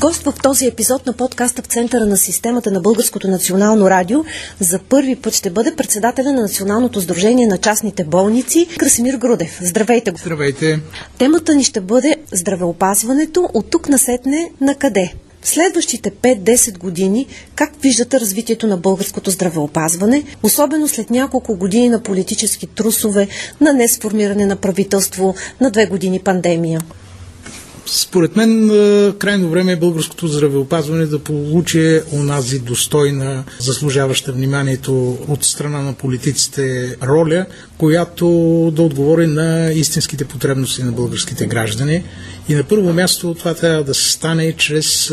Гост в този епизод на подкаста в центъра на системата на Българското национално радио за първи път ще бъде председателя на Националното сдружение на частните болници Красимир Грудев. Здравейте! Здравейте! Темата ни ще бъде здравеопазването от тук насетне на къде? В следващите 5-10 години как виждате развитието на българското здравеопазване, особено след няколко години на политически трусове, на несформиране на правителство, на две години пандемия? Според мен крайно време е българското здравеопазване да получи онази достойна, заслужаваща вниманието от страна на политиците роля, която да отговори на истинските потребности на българските граждани. И на първо място това трябва да се стане чрез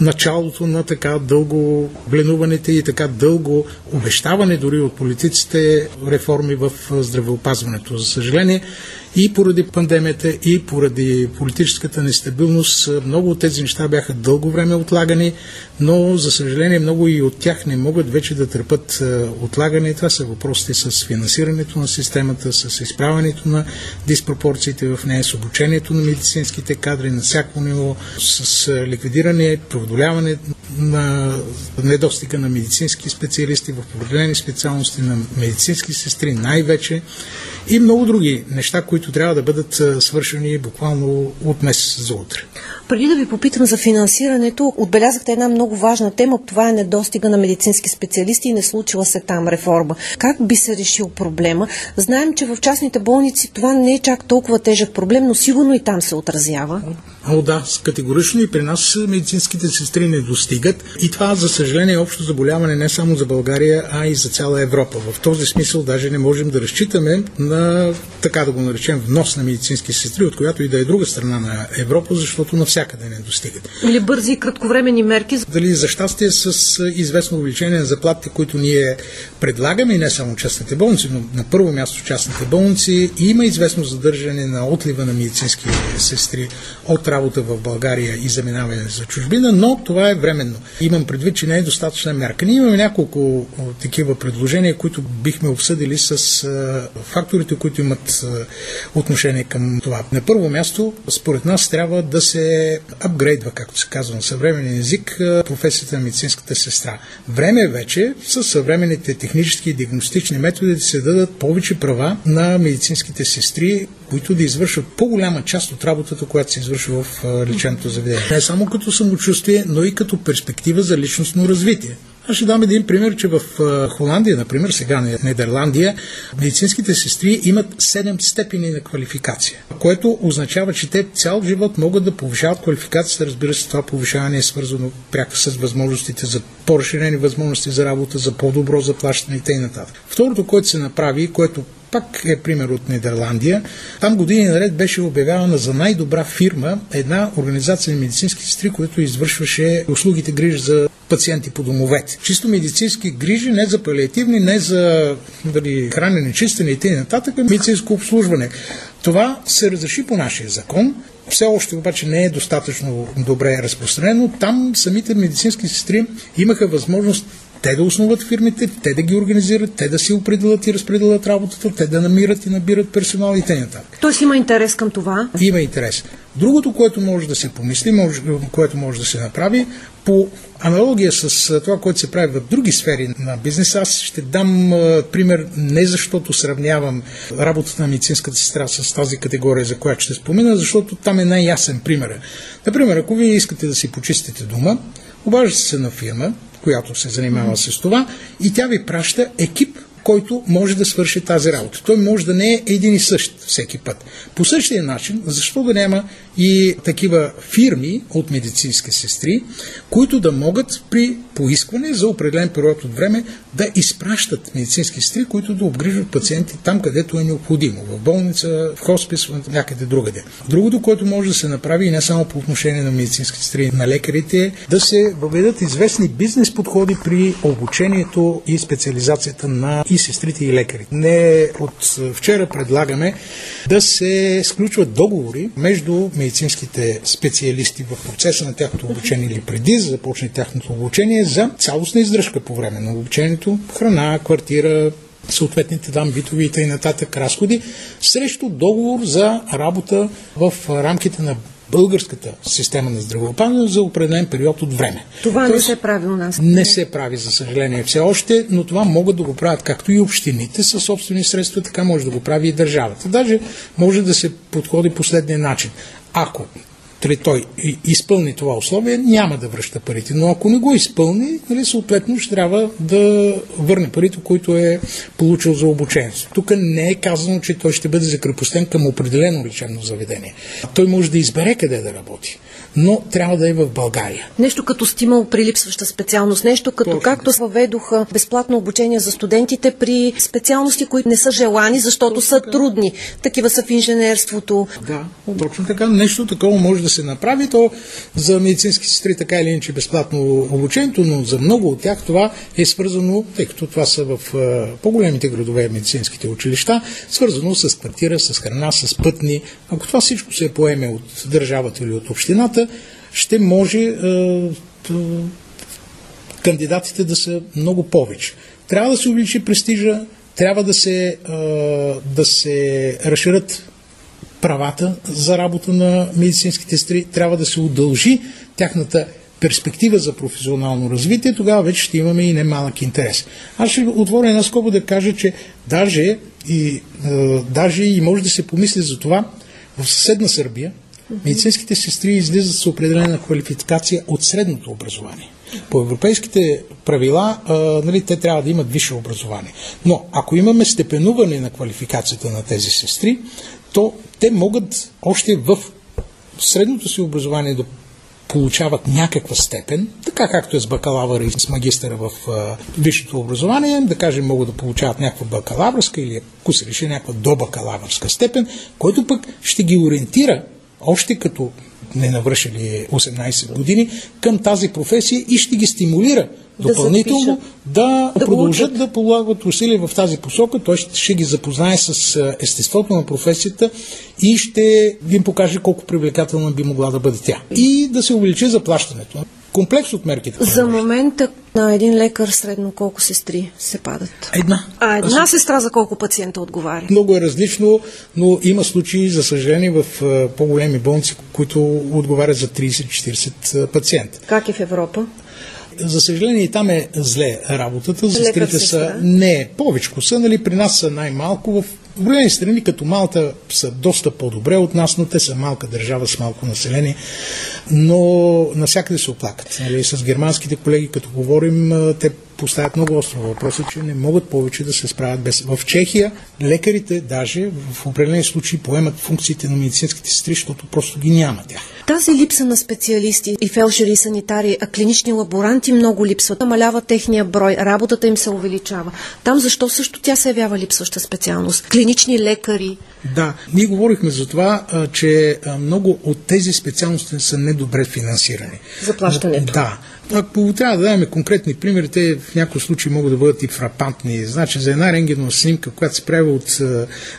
началото на така дълго бленуваните и така дълго обещаване дори от политиците реформи в здравеопазването. За съжаление, и поради пандемията, и поради политическата нестабилност, много от тези неща бяха дълго време отлагани, но за съжаление много и от тях не могат вече да търпат отлагане. Това са въпросите с финансирането на системата, с изправянето на диспропорциите в нея, с обучението на медицинските кадри на всяко ниво, с ликвидиране, преодоляване на недостига на медицински специалисти в определени специалности на медицински сестри най-вече и много други неща, които трябва да бъдат свършени буквално от месец за утре. Преди да ви попитам за финансирането, отбелязахте една много важна тема. Това е недостига на медицински специалисти и не случила се там реформа. Как би се решил проблема? Знаем, че в частните болници това не е чак толкова тежък проблем, но сигурно и там се отразява. О, да, категорично и при нас медицинските сестри не достигат. И това, за съжаление, е общо заболяване не само за България, а и за цяла Европа. В този смисъл даже не можем да разчитаме на, така да го наречем, внос на медицински сестри, от която и да е друга страна на Европа, защото навсякъде не достигат. Или бързи и кратковременни мерки? Дали за щастие с известно увеличение на заплатите, които ние предлагаме, и не само частните болници, но на първо място частните болници, има известно задържане на отлива на медицински сестри от работа в България и заминаване за чужбина, но това е временно. Имам предвид, че не е достатъчна мярка. Ние имаме няколко такива предложения, които бихме обсъдили с факторите, които имат отношение към това. На първо място, според нас, трябва да се апгрейдва, както се казва на съвременен език, професията на медицинската сестра. Време е вече с съвременните технически и диагностични методи да се дадат повече права на медицинските сестри, които да извършват по-голяма част от работата, която се извършва в лечебното заведение. Не само като самочувствие, но и като перспектива за личностно развитие. Аз ще дам един пример, че в Холандия, например, сега на Нидерландия, медицинските сестри имат 7 степени на квалификация, което означава, че те цял живот могат да повишават квалификацията. Разбира се, това повишаване е свързано пряко с възможностите за по-разширени възможности за работа, за по-добро заплащане и т.н. Второто, което се направи, което пак е пример от Нидерландия. Там години наред беше обявявана за най-добра фирма една организация на медицински сестри, която извършваше услугите грижи за пациенти по домовете. Чисто медицински грижи, не за палиативни, не за дали, хранене, чистене и т.н. медицинско обслужване. Това се разреши по нашия закон. Все още обаче не е достатъчно добре разпространено. Там самите медицински сестри имаха възможност те да основат фирмите, те да ги организират, те да си определят и разпределят работата, те да намират и набират персонал и т.н. Тоест има интерес към това? Има интерес. Другото, което може да се помисли, може, което може да се направи, по аналогия с това, което се прави в други сфери на бизнеса, аз ще дам пример не защото сравнявам работата на медицинската сестра с тази категория, за която ще спомена, защото там е най-ясен пример. Например, ако вие искате да си почистите дома, обаждате се на фирма, която се занимава с това, и тя ви праща екип който може да свърши тази работа. Той може да не е един и същ всеки път. По същия начин, защо да няма и такива фирми от медицински сестри, които да могат при поискване за определен период от време да изпращат медицински сестри, които да обгрижват пациенти там, където е необходимо. В болница, в хоспис, някъде другаде. Другото, което може да се направи и не само по отношение на медицински сестри, на лекарите, е да се въведат известни бизнес подходи при обучението и специализацията на и сестрите и лекарите. Не от вчера предлагаме да се сключват договори между медицинските специалисти в процеса на тяхното обучение или преди да започне тяхното обучение за цялостна издръжка по време на обучението, храна, квартира, съответните там битови и нататък разходи, срещу договор за работа в рамките на българската система на здравеопазване за определен период от време. Това Тоест, не се прави у нас. Не се прави, за съжаление, все още, но това могат да го правят както и общините със собствени средства, така може да го прави и държавата. Даже може да се подходи последния начин. Ако нали, той изпълни това условие, няма да връща парите. Но ако не го изпълни, нали, съответно ще трябва да върне парите, които е получил за обучението. Тук не е казано, че той ще бъде закрепостен към определено лечебно заведение. Той може да избере къде да работи но трябва да е в България. Нещо като стимул при липсваща специалност, нещо като Точно. както въведоха безплатно обучение за студентите при специалности, които не са желани, защото Точно са така. трудни. Такива са в инженерството. Да, точно така. Нещо такова може да се направи. То за медицински сестри така или иначе безплатно обучението, но за много от тях това е свързано, тъй като това са в по-големите градове медицинските училища, свързано с квартира, с храна, с пътни. Ако това всичко се поеме от държавата или от общината, ще може е, кандидатите да са много повече. Трябва да се увеличи престижа, трябва да се, е, да се разширят правата за работа на медицинските сестри, трябва да се удължи тяхната перспектива за професионално развитие, тогава вече ще имаме и немалък интерес. Аз ще отворя една скоба да кажа, че даже и, е, даже и може да се помисли за това в съседна Сърбия, медицинските сестри излизат с определена квалификация от средното образование. По европейските правила, а, нали, те трябва да имат висше образование. Но ако имаме степенуване на квалификацията на тези сестри, то те могат още в средното си образование да получават някаква степен, така както е с бакалавъра и с магистъра в а, висшето образование, да кажем, могат да получават някаква бакалавърска или ако се реши някаква добакалавърска степен, който пък ще ги ориентира още като не навършили 18 години, към тази професия и ще ги стимулира да допълнително да, да продължат да полагат усилия в тази посока. Той ще, ще ги запознае с естеството на професията и ще им покаже колко привлекателна би могла да бъде тя. И да се увеличи заплащането комплекс от мерките. За момента на един лекар средно колко сестри се падат? Една. А една сестра за колко пациента отговаря? Много е различно, но има случаи, за съжаление, в по-големи болници, които отговарят за 30-40 пациента. Как е в Европа? За съжаление и там е зле работата. Сестрите са не, повечко са, нали, при нас са най-малко. В големи страни като Малта са доста по-добре от нас, но те са малка държава с малко население. Но навсякъде се оплакат. Нали, с германските колеги, като говорим, те поставят много остро въпроса, че не могат повече да се справят без. В Чехия лекарите даже в определени случаи поемат функциите на медицинските сестри, защото просто ги няма тях. Тази липса на специалисти и фелшери и санитари, а клинични лаборанти много липсват. Намалява техния брой, работата им се увеличава. Там защо също тя се явява липсваща специалност? Клинични лекари. Да, ние говорихме за това, че много от тези специалности са недобре финансирани. Заплащането. Да. Ако трябва да дадем конкретни примери, те в някои случаи могат да бъдат и фрапантни. Значи за една рентгенова снимка, която се прави от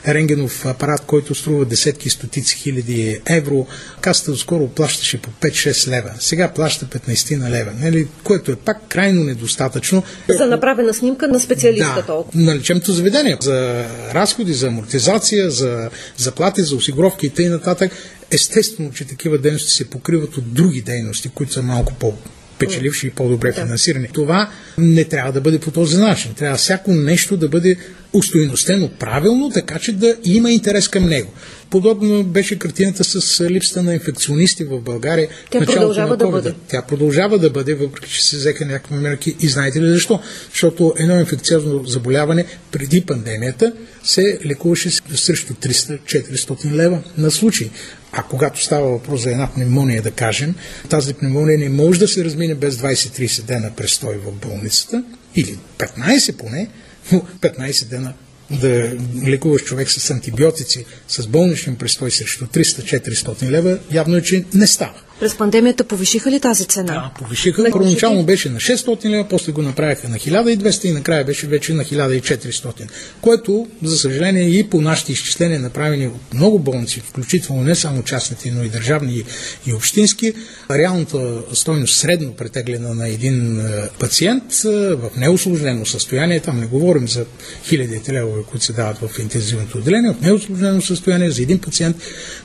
рентгенов апарат, който струва десетки стотици хиляди евро, касата доскоро плащаше по 5-6 лева. Сега плаща 15 на лева, нали? което е пак крайно недостатъчно. За направена снимка на специалиста да, толкова. на лечебното заведение. За разходи, за амортизация, за заплати, за осигуровки и т.н. Естествено, че такива дейности се покриват от други дейности, които са малко по печеливши и по-добре да. финансирани. Това не трябва да бъде по този начин. Трябва всяко нещо да бъде устойностено правилно, така че да има интерес към него. Подобно беше картината с липсата на инфекционисти в България. Тя продължава да бъде. Тя продължава да бъде, въпреки че се взеха някакви мерки. И знаете ли защо? Защото едно инфекциозно заболяване преди пандемията се лекуваше срещу 300-400 лева на случай. А когато става въпрос за една пневмония, да кажем, тази пневмония не може да се размине без 20-30 дена престой в болницата, или 15 поне, 15 дена да лекуваш човек с антибиотици, с болничен престой срещу 300-400 лева, явно е, че не става. През пандемията повишиха ли тази цена? Да, повишиха. Не, Първоначално беше на 600 лева, после го направиха на 1200 и накрая беше вече на 1400. Което, за съжаление, и по нашите изчисления, направени от много болници, включително не само частните, но и държавни и общински, реалната стойност средно претеглена на един е, пациент е, в неосложнено състояние, там не говорим за хилядите левове, които се дават в интензивното отделение, в неосложнено състояние за един пациент,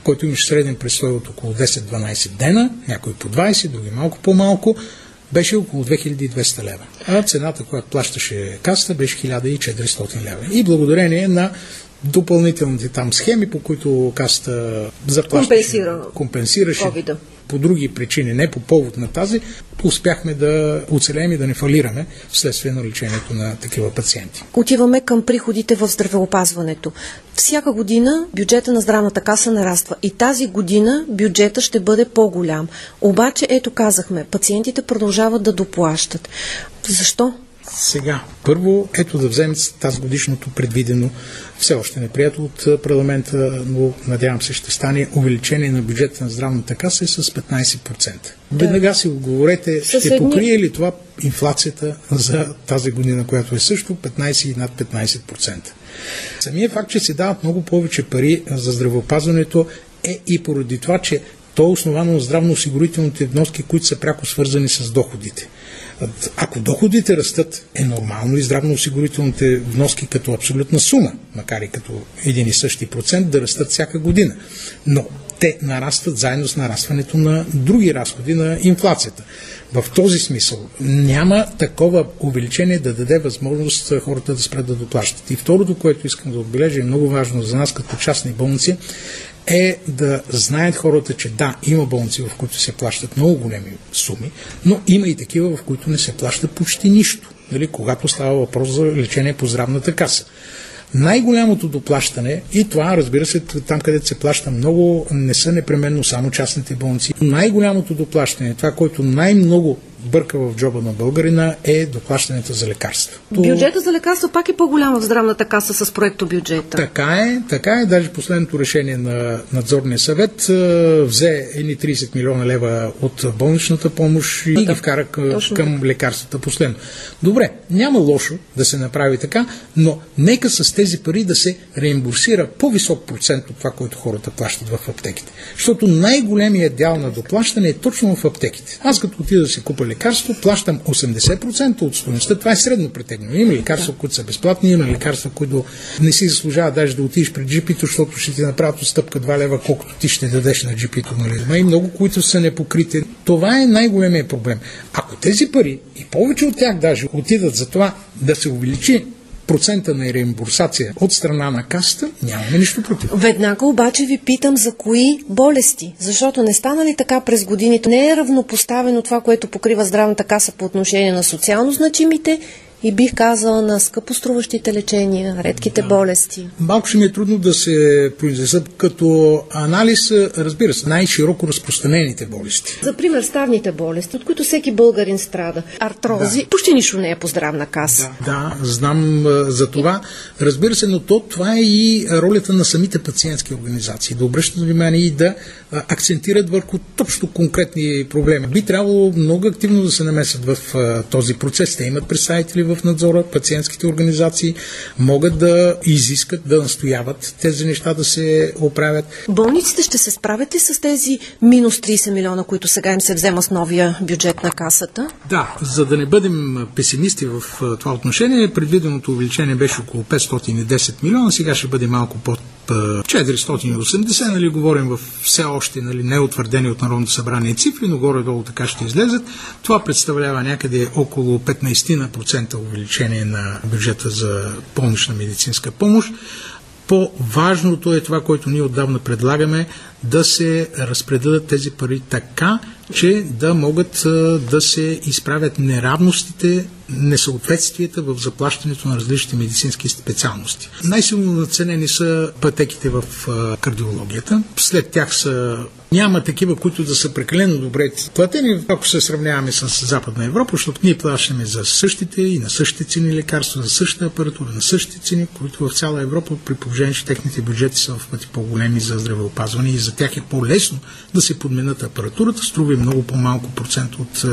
който имаше среден престой от около 10-12 дена, някои по 20, други малко по-малко, беше около 2200 лева. А цената, която плащаше касата, беше 1400 лева. И благодарение на допълнителните там схеми, по които касата заплащаше, Компенсира. компенсираше COVID-а. По други причини, не по повод на тази, успяхме да оцелеем и да не фалираме вследствие на лечението на такива пациенти. Отиваме към приходите в здравеопазването. Всяка година бюджета на здравната каса нараства и тази година бюджета ще бъде по-голям. Обаче, ето казахме, пациентите продължават да доплащат. Защо? Сега, първо, ето да вземем тази годишното предвидено, все още неприятел от парламента, но надявам се ще стане увеличение на бюджета на здравната каса е с 15%. Да. Веднага си отговорете, ще Съседни... покрие ли това инфлацията за тази година, която е също 15 и над 15%. Самия факт, че се дават много повече пари за здравеопазването е и поради това, че то е основано на здравноосигурителните вноски, които са пряко свързани с доходите. Ако доходите растат, е нормално и здравноосигурителните вноски като абсолютна сума, макар и като един и същи процент, да растат всяка година. Но те нарастват заедно с нарастването на други разходи на инфлацията. В този смисъл няма такова увеличение да даде възможност хората да спрат да доплащат. И второто, което искам да отбележа, е много важно за нас като частни болници, е да знаят хората, че да, има болници, в които се плащат много големи суми, но има и такива, в които не се плаща почти нищо, нали, когато става въпрос за лечение по здравната каса. Най-голямото доплащане, и това, разбира се, там където се плаща много, не са непременно само частните болници. Най-голямото доплащане, това, което най-много бърка в джоба на българина е доплащането за лекарства. Бюджета за лекарства пак е по-голяма в здравната каса с проекто бюджета. Така е, така е. Даже последното решение на надзорния съвет взе едни 30 милиона лева от болничната помощ и да, ги вкара към, към лекарствата последно. Добре, няма лошо да се направи така, но нека с тези пари да се реимбурсира по-висок процент от това, което хората плащат в аптеките. Защото най-големият дял на доплащане е точно в аптеките. Аз като отида да си купа лекарство, плащам 80% от стоеността. Това е средно претегнено. Има лекарства, които са безплатни, има лекарства, които не си заслужава даже да отидеш при джипито, защото ще ти направят отстъпка 2 лева, колкото ти ще дадеш на джипито. Нали? Има и много, които са непокрити. Това е най-големият проблем. Ако тези пари и повече от тях даже отидат за това да се увеличи процента на реимбурсация от страна на касата, нямаме нищо против. Веднага обаче ви питам за кои болести, защото не стана ли така през годините? Не е равнопоставено това, което покрива здравната каса по отношение на социално значимите и бих казала на скъпоструващите лечения, редките да. болести. Малко ще ми е трудно да се произнеса като анализ, разбира се, най-широко разпространените болести. За пример, ставните болести, от които всеки българин страда. Артрози, да. почти нищо не е по здравна каса. Да, да знам а, за това. Разбира се, но то, това е и ролята на самите пациентски организации. Да обръщат внимание и да а, акцентират върху точно конкретни проблеми. Би трябвало много активно да се намесят в а, този процес. Те имат представители в надзора, пациентските организации могат да изискат, да настояват тези неща да се оправят. Болниците ще се справят ли с тези минус 30 милиона, които сега им се взема с новия бюджет на касата? Да, за да не бъдем песимисти в това отношение, предвиденото увеличение беше около 510 милиона, сега ще бъде малко под 480, нали, говорим в все още нали, неутвърдени от Народното събрание цифри, но горе-долу така ще излезат. Това представлява някъде около 15% увеличение на бюджета за помощна медицинска помощ. По-важното е това, което ние отдавна предлагаме, да се разпределят тези пари така, че да могат да се изправят неравностите несъответствията в заплащането на различните медицински специалности. Най-силно наценени са пътеките в кардиологията. След тях са няма такива, които да са прекалено добре платени, ако се сравняваме с Западна Европа, защото ние плащаме за същите и на същите цени лекарства, за същата апаратура, на същите цени, които в цяла Европа, при положение, че техните бюджети са в пъти по-големи за здравеопазване и за тях е по-лесно да се подменят апаратурата, струва много по-малко процент от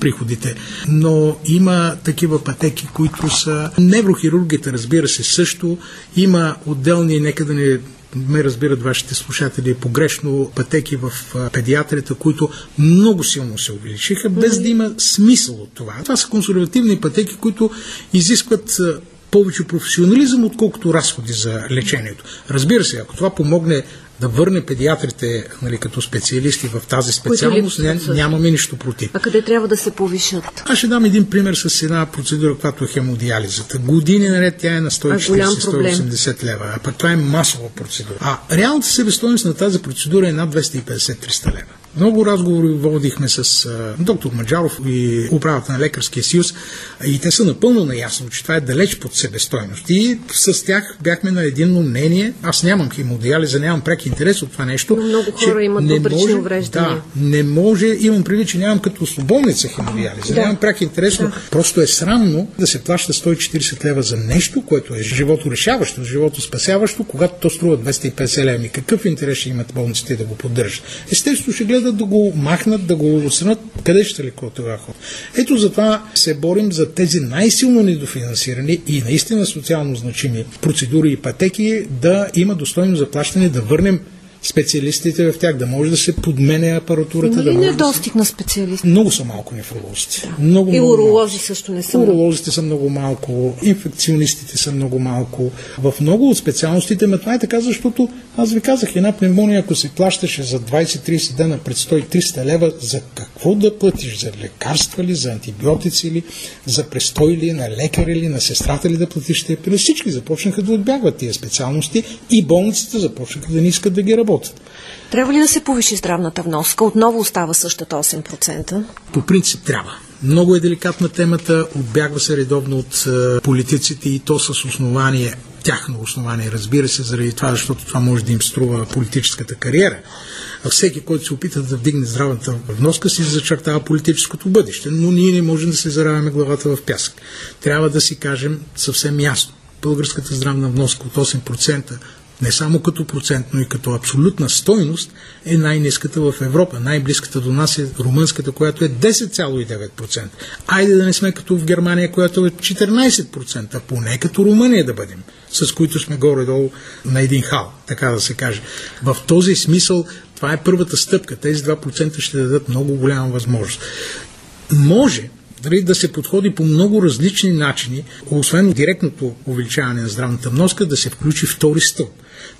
приходите. Но има такива пътеки, които са неврохирургите, разбира се, също. Има отделни, нека да не ме разбират вашите слушатели погрешно пътеки в педиатрията, които много силно се увеличиха, без да има смисъл от това. Това са консервативни пътеки, които изискват повече професионализъм, отколкото разходи за лечението. Разбира се, ако това помогне да върне педиатрите нали, като специалисти в тази специалност, не, нямаме нищо против. А къде трябва да се повишат? Аз ще дам един пример с една процедура, която е хемодиализата. Години наред тя е на 140-180 лева, а пък това е масова процедура. А реалната себестойност на тази процедура е над 250-300 лева. Много разговори водихме с доктор Маджаров и управата на Лекарския съюз и те са напълно наясно, че това е далеч под себестойност. И с тях бяхме на единно мнение. Аз нямам хемодиализа, нямам прек интерес от това нещо. Но много хора имат бъбречни увреждания. Да, не може, имам предвид, че нямам като болница хемодиализа, да. нямам пряк интерес, да. просто е срамно да се плаща 140 лева за нещо, което е живото решаващо, живото спасяващо, когато то струва 250 лева. Какъв интерес ще имат болниците да го поддържат? Естествено ще гледат да го махнат, да го осънат, къде ще лекува това ход. Ето затова се борим за тези най-силно недофинансирани и наистина социално значими процедури и пътеки да има достойно заплащане, да върнем специалистите в тях, да може да се подмене апаратурата. Има ли да недостиг да се... на специалисти? Много са малко нефролозите. Да. Много, и уролози също не са. Уролозите са много малко, инфекционистите са много малко. В много от специалностите, ме това е така, защото аз ви казах, една пневмония, ако се плащаше за 20-30 дена пред 100-300 лева, за какво да платиш? За лекарства ли, за антибиотици ли, за престой ли, на лекаря ли, на сестрата ли да платиш? Те всички започнаха да отбягват тия специалности и болниците започнаха да не искат да ги работят. Трябва ли да се повиши здравната вноска? Отново остава същата 8%? По принцип трябва. Много е деликатна темата, отбягва се редовно от е, политиците и то с основание, тяхно основание, разбира се, заради това, защото това може да им струва политическата кариера. А всеки, който се опита да вдигне здравната вноска, си зачертава политическото бъдеще. Но ние не можем да се заравяме главата в пясък. Трябва да си кажем съвсем ясно. Българската здравна вноска от 8% не само като процент, но и като абсолютна стойност, е най-низката в Европа. Най-близката до нас е румънската, която е 10,9%. Айде да не сме като в Германия, която е 14%, а поне като Румъния да бъдем, с които сме горе-долу на един хал, така да се каже. В този смисъл това е първата стъпка. Тези 2% ще дадат много голяма възможност. Може дали да се подходи по много различни начини, освен директното увеличаване на здравната вноска, да се включи втори стълб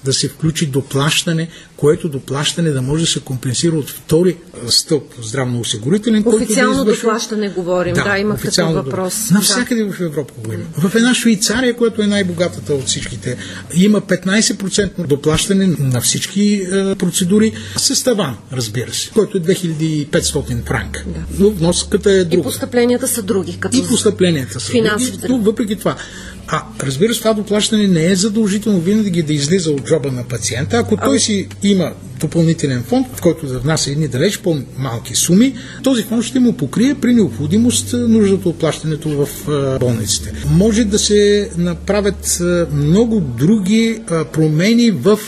да се включи доплащане, което доплащане да може да се компенсира от втори стълб здравноосигурителен. Официално да извършва... доплащане говорим, да, да има такъв въпрос. Навсякъде да. в Европа го има. В една Швейцария, която е най-богатата от всичките, има 15% доплащане на всички е, процедури с таван, разбира се, който е 2500 франка. Да. Но вноската е друга. И постъпленията са други. Като и постъпленията са други, въпреки това. А разбира се, това доплащане не е задължително винаги да излиза от джоба на пациента. Ако той си има допълнителен фонд, в който да внася едни далеч по-малки суми, този фонд ще му покрие при необходимост нуждата от плащането в болниците. Може да се направят много други промени в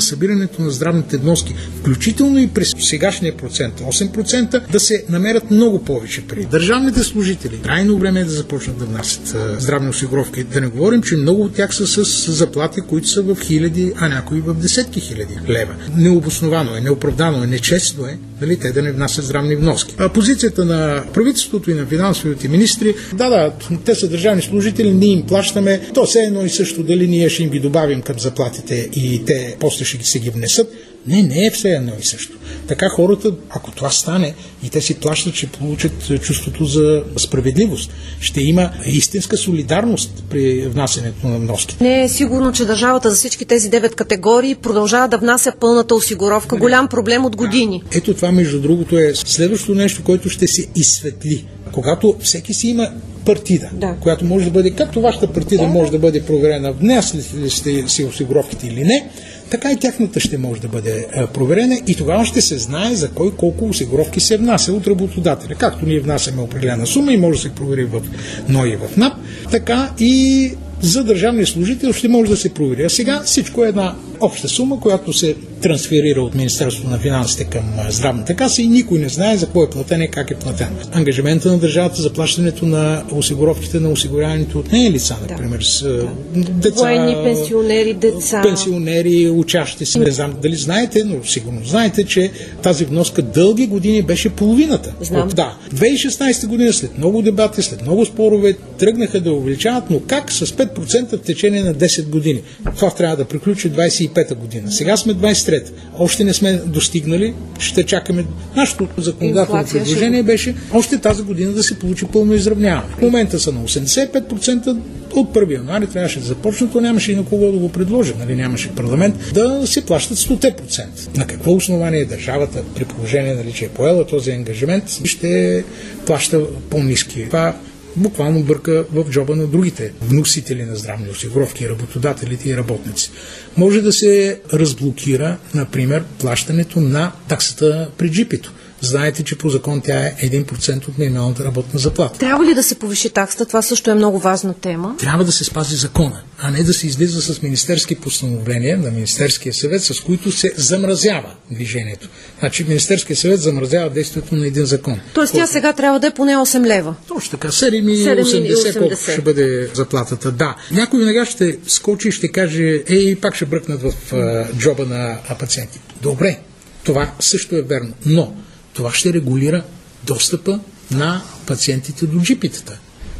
събирането на здравните вноски, включително и през сегашния процент, 8%, да се намерят много повече при държавните служители. Крайно време е да започнат да внасят здравни осигуровки. Да не говорим, че много от тях са с заплати, които са в хиляди, а някои в десетки хиляди лева необосновано е, неоправдано е, нечестно е дали те да не внасят здравни вноски. А позицията на правителството и на финансовите министри, да, да, те са държавни служители, ние им плащаме, то все едно и също дали ние ще им ги добавим към заплатите и те после ще ги се ги внесат. Не, не е все едно и също. Така хората, ако това стане и те си плащат, ще получат чувството за справедливост. Ще има истинска солидарност при внасянето на вноски. Не е сигурно, че държавата за всички тези девет категории продължава да внася пълната осигуровка. Не. Голям проблем от години. Да. Ето това, между другото, е следващото нещо, което ще се изсветли. Когато всеки си има партида, Да. която може да бъде, както вашата партида може да бъде проверена, внесли ли сте си осигуровките или не, така и тяхната ще може да бъде а, проверена и тогава ще се знае за кой колко осигуровки се внася от работодателя. Както ние внасяме определена сума и може да се провери в НОИ в НАП, така и за държавния служител ще може да се провери. А сега всичко е една обща сума, която се трансферира от Министерството на финансите към здравната каса и никой не знае за кой е платен и как е платен. Ангажимента на държавата за плащането на осигуровките на осигуряването от нея лица, например, с а, деца, Военни, пенсионери, деца. пенсионери, учащи се. Не знам дали знаете, но сигурно знаете, че тази вноска дълги години беше половината. Знам. Да. 2016 година, след много дебати, след много спорове, тръгнаха да увеличават, но как с 5% в течение на 10 години? Това трябва да приключи 25-та година. Сега сме 23-та. Още не сме достигнали, ще чакаме. Нашето законодателно предложение беше още тази година да се получи пълно изравняване. В момента са на 85%, от 1 януари трябваше да започнат, то нямаше и на кого да го предложи, нали, нямаше парламент, да се плащат 100%. На какво основание държавата, при положение, нали, че е поела този ангажимент, ще плаща по-низки? Това буквално бърка в джоба на другите вносители на здравни осигуровки, работодателите и работници. Може да се разблокира, например, плащането на таксата при джипито. Знаете, че по закон тя е 1% от минималната работна заплата. Трябва ли да се повиши таксата? Това също е много важна тема. Трябва да се спази закона, а не да се излиза с министерски постановления на Министерския съвет, с които се замразява движението. Значи Министерския съвет замразява действието на един закон. Тоест тя сега трябва да е поне 8 лева. Точно така, 7,80 7,80. колко ще бъде заплатата. Да. Някой веднага ще скочи и ще каже, ей, пак ще бръкнат в а, джоба на пациенти. Добре, това също е верно, но това ще регулира достъпа на пациентите до джипитата.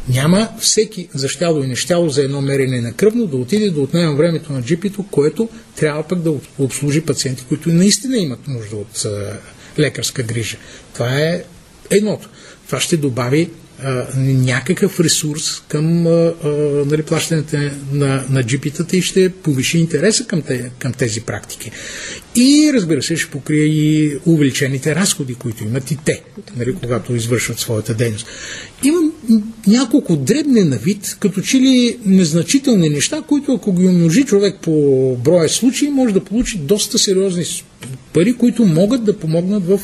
Няма всеки защяло и нещяло за едно мерене на кръвно да отиде да отнема времето на джипито, което трябва пък да обслужи пациенти, които наистина имат нужда от лекарска грижа. Това е едното. Това ще добави а, някакъв ресурс към а, нали, плащането на, на джипитата и ще повиши интереса към, те, към тези практики. И разбира се, ще покрие и увеличените разходи, които имат и те, нали, когато извършват своята дейност. Имам няколко дребни на вид, като че ли незначителни неща, които ако ги умножи човек по броя случаи, може да получи доста сериозни пари, които могат да помогнат в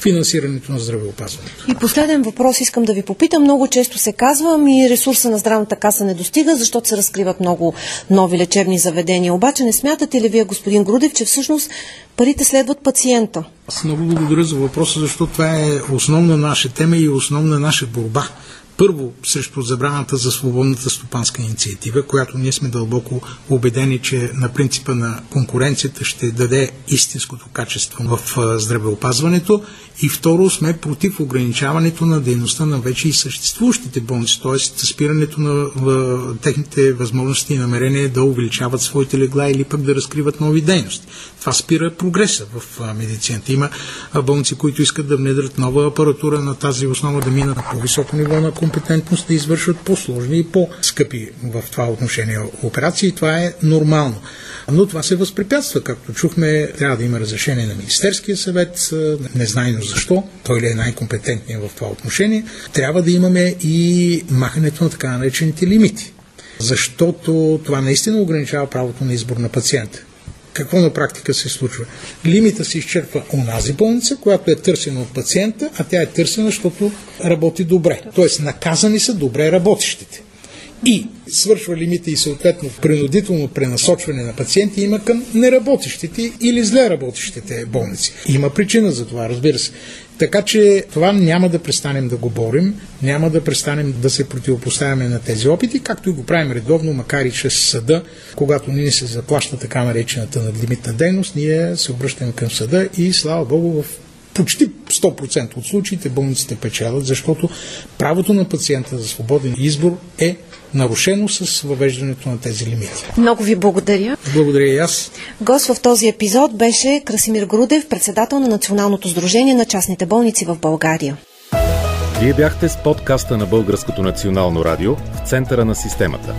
финансирането на здравеопазването. И последен въпрос искам да ви попитам. Много често се казва, ми ресурса на здравната каса не достига, защото се разкриват много нови лечебни заведения. Обаче не смятате ли вие, господин Грудев, че всъщност парите следват пациента? Аз много благодаря за въпроса, защото това е основна наша тема и основна наша борба. Първо, срещу забраната за свободната стопанска инициатива, която ние сме дълбоко убедени, че на принципа на конкуренцията ще даде истинското качество в здравеопазването. И второ, сме против ограничаването на дейността на вече и съществуващите болници, т.е. спирането на техните възможности и намерения да увеличават своите легла или пък да разкриват нови дейности. Това спира прогреса в медицината. Има болници, които искат да внедрят нова апаратура на тази основа, да минат на по-високо ниво на компетентност, да извършват по-сложни и по-скъпи в това отношение операции. Това е нормално. Но това се възпрепятства. Както чухме, трябва да има разрешение на Министерския съвет, незнайно защо, той ли е най-компетентният в това отношение. Трябва да имаме и махането на така наречените лимити. Защото това наистина ограничава правото на избор на пациента. Какво на практика се случва? Лимита се изчерпва онази болница, която е търсена от пациента, а тя е търсена, защото работи добре. Тоест наказани са добре работещите. И свършва лимита и съответно принудително пренасочване на пациенти има към неработещите или зле работещите болници. Има причина за това, разбира се. Така че това няма да престанем да го борим, няма да престанем да се противопоставяме на тези опити, както и го правим редовно, макар и чрез съда. Когато ни се заплаща така наречената надлимитна дейност, ние се обръщаме към съда и слава Богу в почти 100% от случаите болниците печелят, защото правото на пациента за свободен избор е нарушено с въвеждането на тези лимити. Много ви благодаря. Благодаря и аз. Гост в този епизод беше Красимир Грудев, председател на Националното сдружение на частните болници в България. Вие бяхте с подкаста на Българското национално радио в центъра на системата.